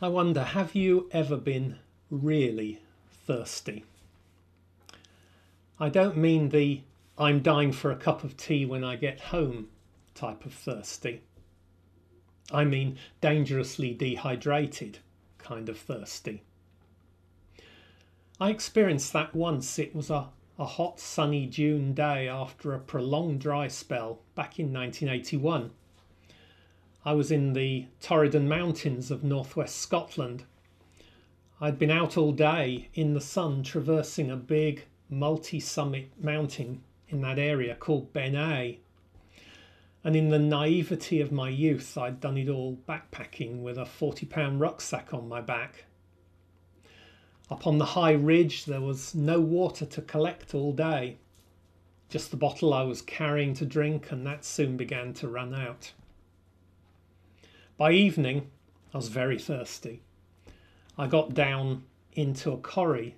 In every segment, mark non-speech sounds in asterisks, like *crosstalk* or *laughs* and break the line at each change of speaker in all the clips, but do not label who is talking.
I wonder, have you ever been really thirsty? I don't mean the I'm dying for a cup of tea when I get home type of thirsty. I mean dangerously dehydrated kind of thirsty. I experienced that once. It was a, a hot, sunny June day after a prolonged dry spell back in 1981. I was in the Torridon Mountains of northwest Scotland. I'd been out all day in the sun traversing a big multi summit mountain in that area called Beinn Eighe. And in the naivety of my youth, I'd done it all backpacking with a 40 pound rucksack on my back. Up on the high ridge, there was no water to collect all day, just the bottle I was carrying to drink, and that soon began to run out. By evening, I was very thirsty. I got down into a corrie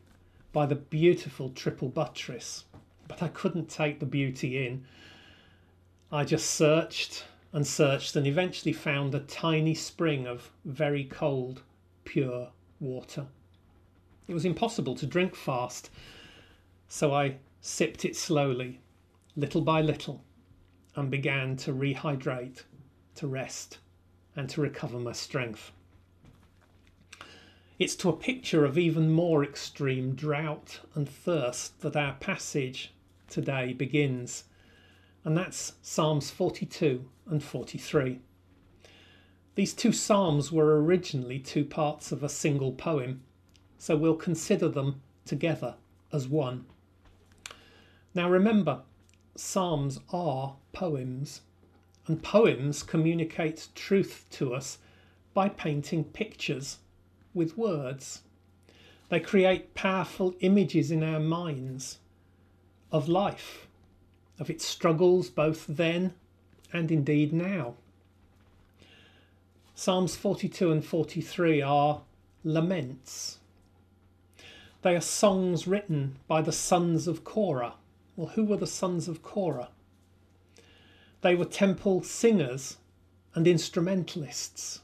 by the beautiful triple buttress, but I couldn't take the beauty in. I just searched and searched and eventually found a tiny spring of very cold, pure water. It was impossible to drink fast, so I sipped it slowly, little by little, and began to rehydrate, to rest and to recover my strength. It's to a picture of even more extreme drought and thirst that our passage today begins, and that's Psalms 42 and 43. These two psalms were originally two parts of a single poem, so we'll consider them together as one. Now remember, psalms are poems and poems communicate truth to us by painting pictures with words. They create powerful images in our minds of life, of its struggles both then and indeed now. Psalms 42 and 43 are laments. They are songs written by the sons of Korah. Well, who were the sons of Korah? They were temple singers and instrumentalists.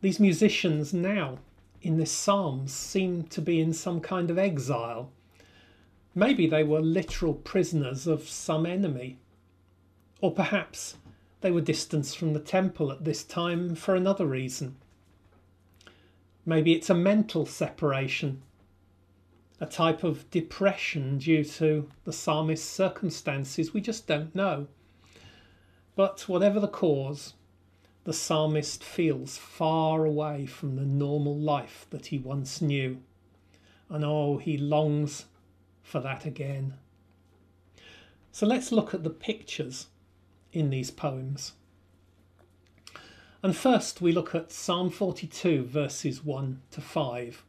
These musicians now in this Psalms seem to be in some kind of exile. Maybe they were literal prisoners of some enemy. Or perhaps they were distanced from the temple at this time for another reason. Maybe it's a mental separation a type of depression due to the psalmist's circumstances. We just don't know. But whatever the cause, the psalmist feels far away from the normal life that he once knew. And oh, he longs for that again. So let's look at the pictures in these poems. And first, we look at Psalm 42, verses 1 to 5,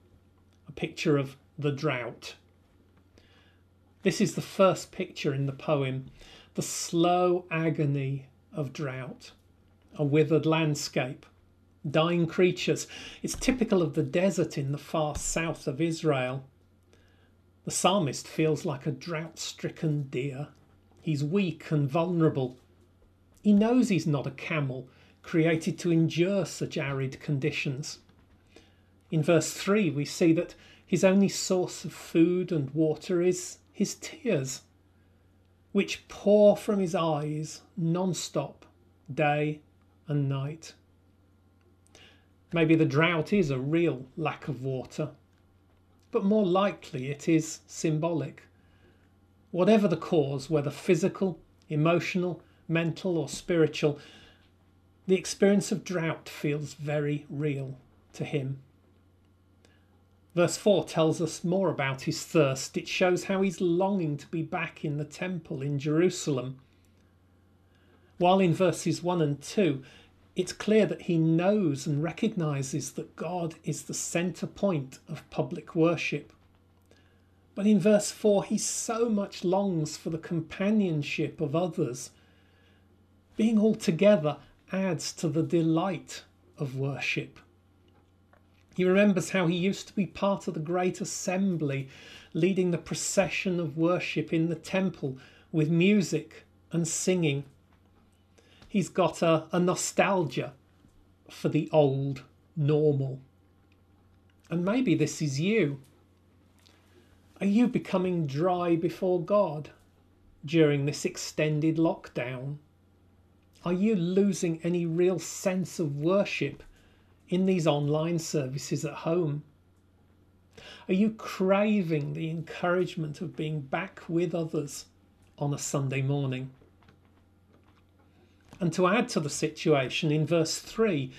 a picture of the drought. This is the first picture in the poem the slow agony of drought, a withered landscape, dying creatures. It's typical of the desert in the far south of Israel. The psalmist feels like a drought stricken deer. He's weak and vulnerable. He knows he's not a camel created to endure such arid conditions. In verse 3, we see that his only source of food and water is his tears, which pour from his eyes non stop, day and night. Maybe the drought is a real lack of water, but more likely it is symbolic. Whatever the cause, whether physical, emotional, mental, or spiritual, the experience of drought feels very real to him. Verse 4 tells us more about his thirst. It shows how he's longing to be back in the temple in Jerusalem. While in verses 1 and 2, it's clear that he knows and recognizes that God is the centre point of public worship. But in verse 4, he so much longs for the companionship of others. Being all together adds to the delight of worship. He remembers how he used to be part of the great assembly, leading the procession of worship in the temple with music and singing. He's got a, a nostalgia for the old normal. And maybe this is you. Are you becoming dry before God during this extended lockdown? Are you losing any real sense of worship in these online services at home? Are you craving the encouragement of being back with others on a Sunday morning? And to add to the situation, in verse 3,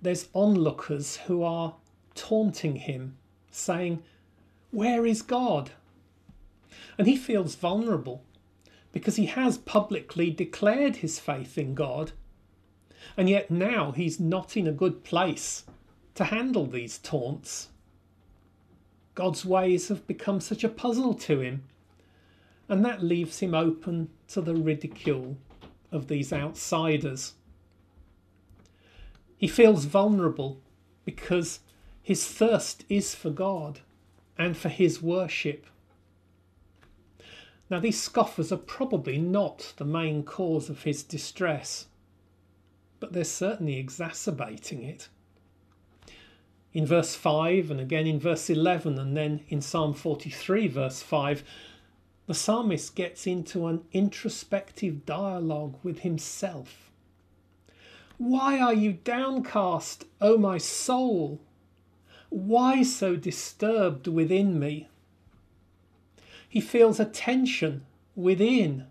there's onlookers who are taunting him, saying, Where is God? And he feels vulnerable because he has publicly declared his faith in God, and yet now he's not in a good place to handle these taunts. God's ways have become such a puzzle to him, and that leaves him open to the ridicule of these outsiders. He feels vulnerable because his thirst is for God and for his worship. Now, these scoffers are probably not the main cause of his distress, but they're certainly exacerbating it. In verse 5, and again in verse 11, and then in Psalm 43, verse 5, the psalmist gets into an introspective dialogue with himself. Why are you downcast, O my soul? Why so disturbed within me? He feels a tension within.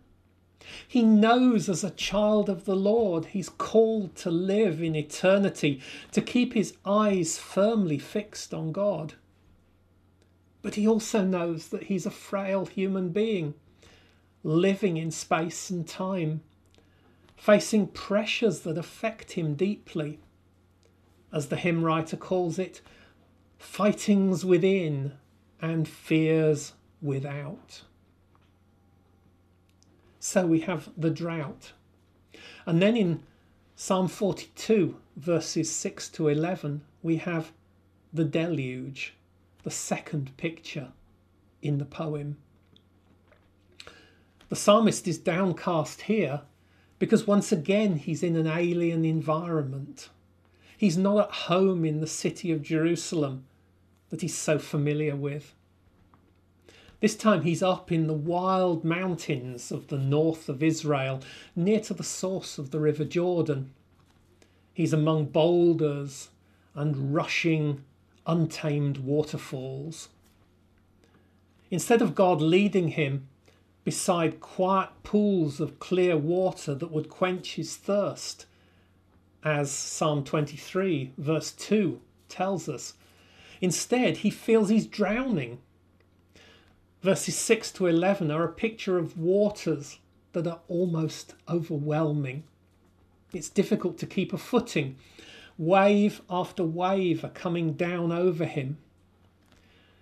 He knows as a child of the Lord, he's called to live in eternity, to keep his eyes firmly fixed on God. But he also knows that he's a frail human being, living in space and time, facing pressures that affect him deeply. As the hymn writer calls it, fightings within and fears without. So we have the drought. And then in Psalm 42, verses 6 to 11, we have the deluge, the second picture in the poem. The psalmist is downcast here because once again he's in an alien environment. He's not at home in the city of Jerusalem that he's so familiar with. This time he's up in the wild mountains of the north of Israel, near to the source of the River Jordan. He's among boulders and rushing, untamed waterfalls. Instead of God leading him beside quiet pools of clear water that would quench his thirst, as Psalm 23, verse 2 tells us, instead he feels he's drowning Verses 6 to 11 are a picture of waters that are almost overwhelming. It's difficult to keep a footing. Wave after wave are coming down over him.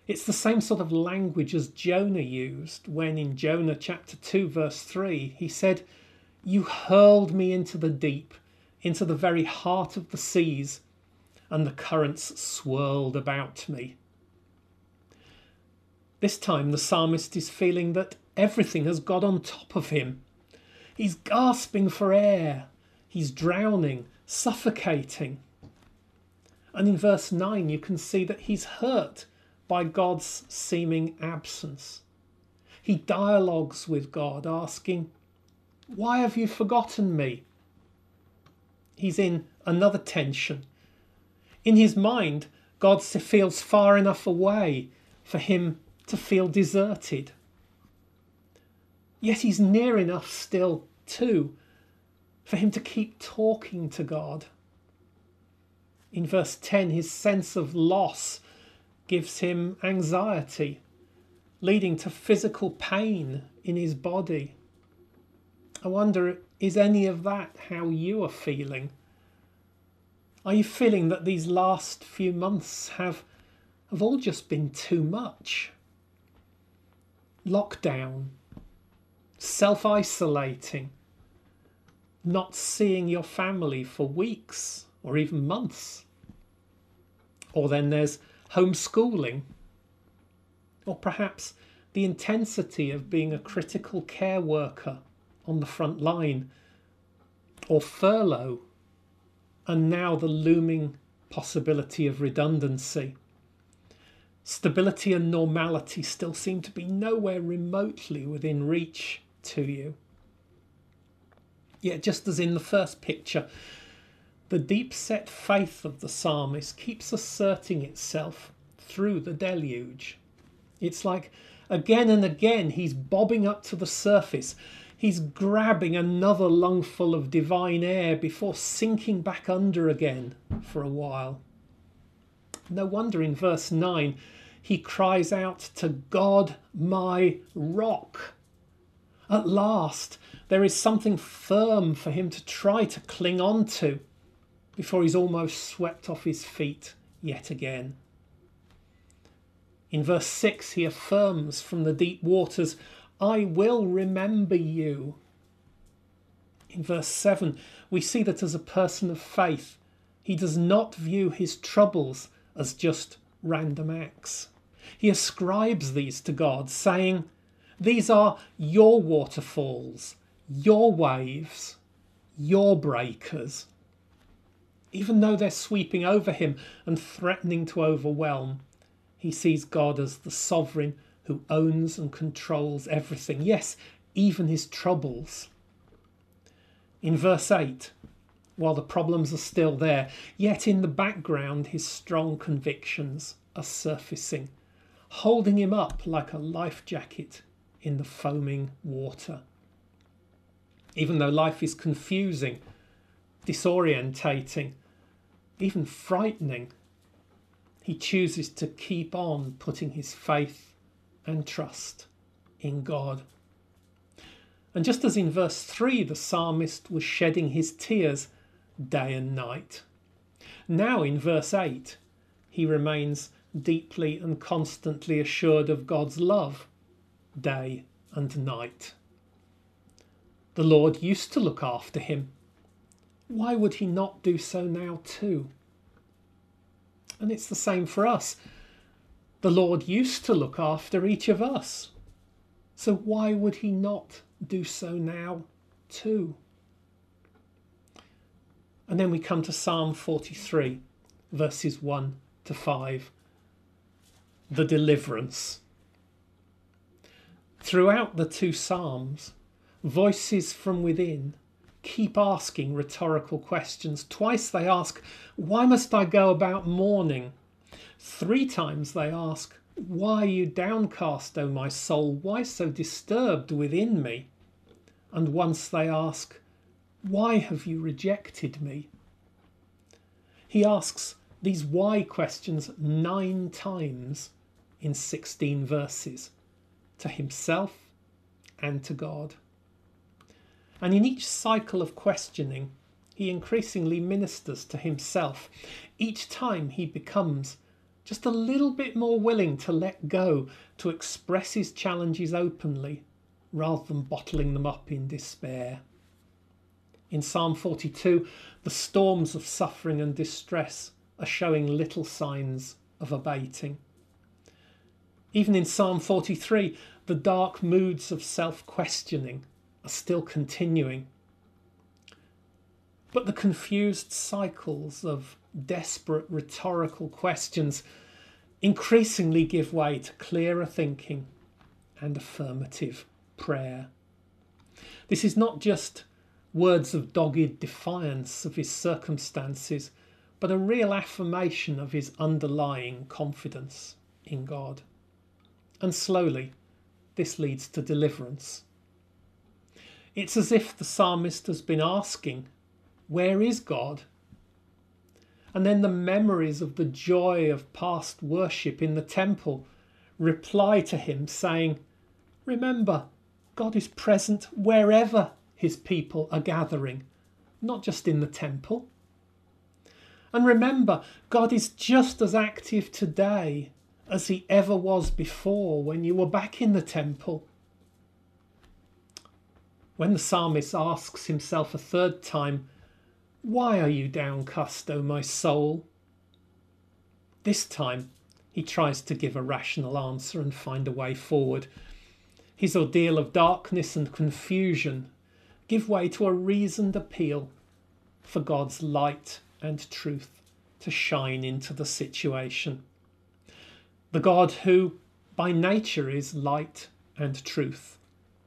It's the same sort of language as Jonah used when in Jonah chapter 2, verse 3, he said, You hurled me into the deep, into the very heart of the seas, and the currents swirled about me. This time the psalmist is feeling that everything has got on top of him. He's gasping for air, he's drowning, suffocating. And in verse 9, you can see that he's hurt by God's seeming absence. He dialogues with God, asking, Why have you forgotten me? He's in another tension. In his mind, God feels far enough away for him to feel deserted. Yet he's near enough still, too, for him to keep talking to God. In verse 10, his sense of loss gives him anxiety, leading to physical pain in his body. I wonder, is any of that how you are feeling? Are you feeling that these last few months have, have all just been too much? Lockdown, self isolating, not seeing your family for weeks or even months. Or then there's homeschooling, or perhaps the intensity of being a critical care worker on the front line, or furlough, and now the looming possibility of redundancy. Stability and normality still seem to be nowhere remotely within reach to you. Yet, just as in the first picture, the deep set faith of the psalmist keeps asserting itself through the deluge. It's like again and again he's bobbing up to the surface. He's grabbing another lungful of divine air before sinking back under again for a while. No wonder in verse 9 he cries out to God, my rock. At last, there is something firm for him to try to cling on to before he's almost swept off his feet yet again. In verse 6, he affirms from the deep waters, I will remember you. In verse 7, we see that as a person of faith, he does not view his troubles as just random acts. He ascribes these to God, saying, These are your waterfalls, your waves, your breakers. Even though they're sweeping over him and threatening to overwhelm, he sees God as the sovereign who owns and controls everything. Yes, even his troubles. In verse 8, while the problems are still there, yet in the background his strong convictions are surfacing, holding him up like a life jacket in the foaming water. Even though life is confusing, disorientating, even frightening, he chooses to keep on putting his faith and trust in God. And just as in verse 3, the psalmist was shedding his tears day and night, now in verse 8, he remains deeply and constantly assured of God's love day and night. The Lord used to look after him. Why would he not do so now too? And it's the same for us. The Lord used to look after each of us. So why would he not do so now too? And then we come to Psalm 43, verses 1 to 5. The deliverance. Throughout the two Psalms, voices from within keep asking rhetorical questions. Twice they ask, Why must I go about mourning? Three times they ask, Why are you downcast, O my soul? Why so disturbed within me? And once they ask, Why have you rejected me? He asks these why questions nine times in 16 verses to himself and to God. And in each cycle of questioning, he increasingly ministers to himself. Each time he becomes just a little bit more willing to let go, to express his challenges openly, rather than bottling them up in despair. In Psalm 42, the storms of suffering and distress are showing little signs of abating. Even in Psalm 43, the dark moods of self questioning are still continuing. But the confused cycles of desperate rhetorical questions increasingly give way to clearer thinking and affirmative prayer. This is not just words of dogged defiance of his circumstances, but a real affirmation of his underlying confidence in God. And slowly, this leads to deliverance. It's as if the psalmist has been asking, Where is God? And then the memories of the joy of past worship in the temple reply to him, saying, Remember, God is present wherever his people are gathering, not just in the temple. And remember, God is just as active today as he ever was before when you were back in the temple. When the psalmist asks himself a third time, Why are you downcast, O my soul? This time he tries to give a rational answer and find a way forward. His ordeal of darkness and confusion give way to a reasoned appeal for God's light and truth to shine into the situation. The God who by nature is light and truth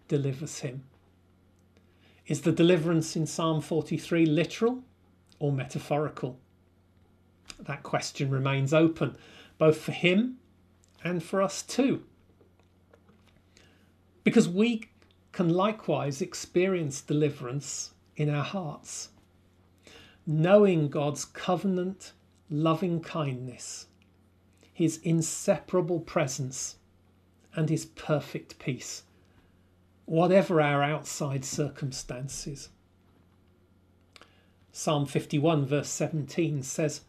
delivers him. Is the deliverance in Psalm 43 literal or metaphorical? That question remains open, both for him and for us too. Because we can likewise experience deliverance in our hearts, knowing God's covenant loving kindness, his inseparable presence, and his perfect peace whatever our outside circumstances. Psalm 51, verse 17 says,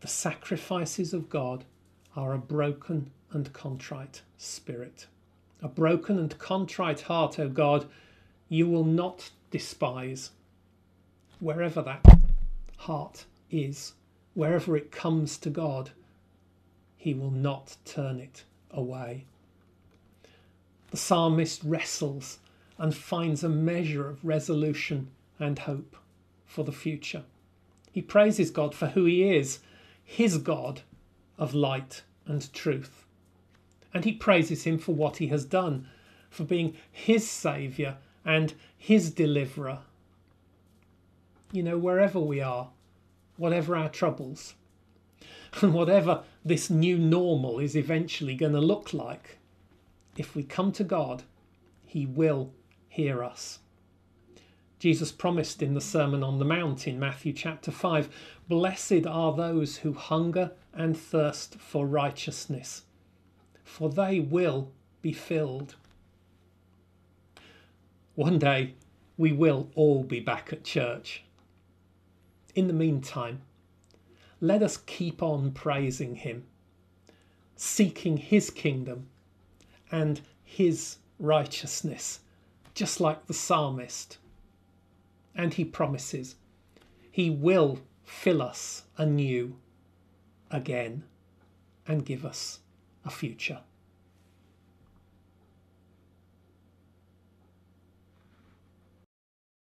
The sacrifices of God are a broken and contrite spirit. A broken and contrite heart, O God, you will not despise. Wherever that heart is, wherever it comes to God, He will not turn it away. The psalmist wrestles and finds a measure of resolution and hope for the future. He praises God for who He is, His God of light and truth. And he praises Him for what He has done, for being His Saviour and His Deliverer. You know, wherever we are, whatever our troubles, *laughs* and whatever this new normal is eventually going to look like, if we come to God, He will hear us. Jesus promised in the Sermon on the Mount in Matthew chapter 5 Blessed are those who hunger and thirst for righteousness, for they will be filled. One day we will all be back at church. In the meantime, let us keep on praising Him, seeking His kingdom and his righteousness, just like the psalmist. And he promises he will fill us anew again and give us a future.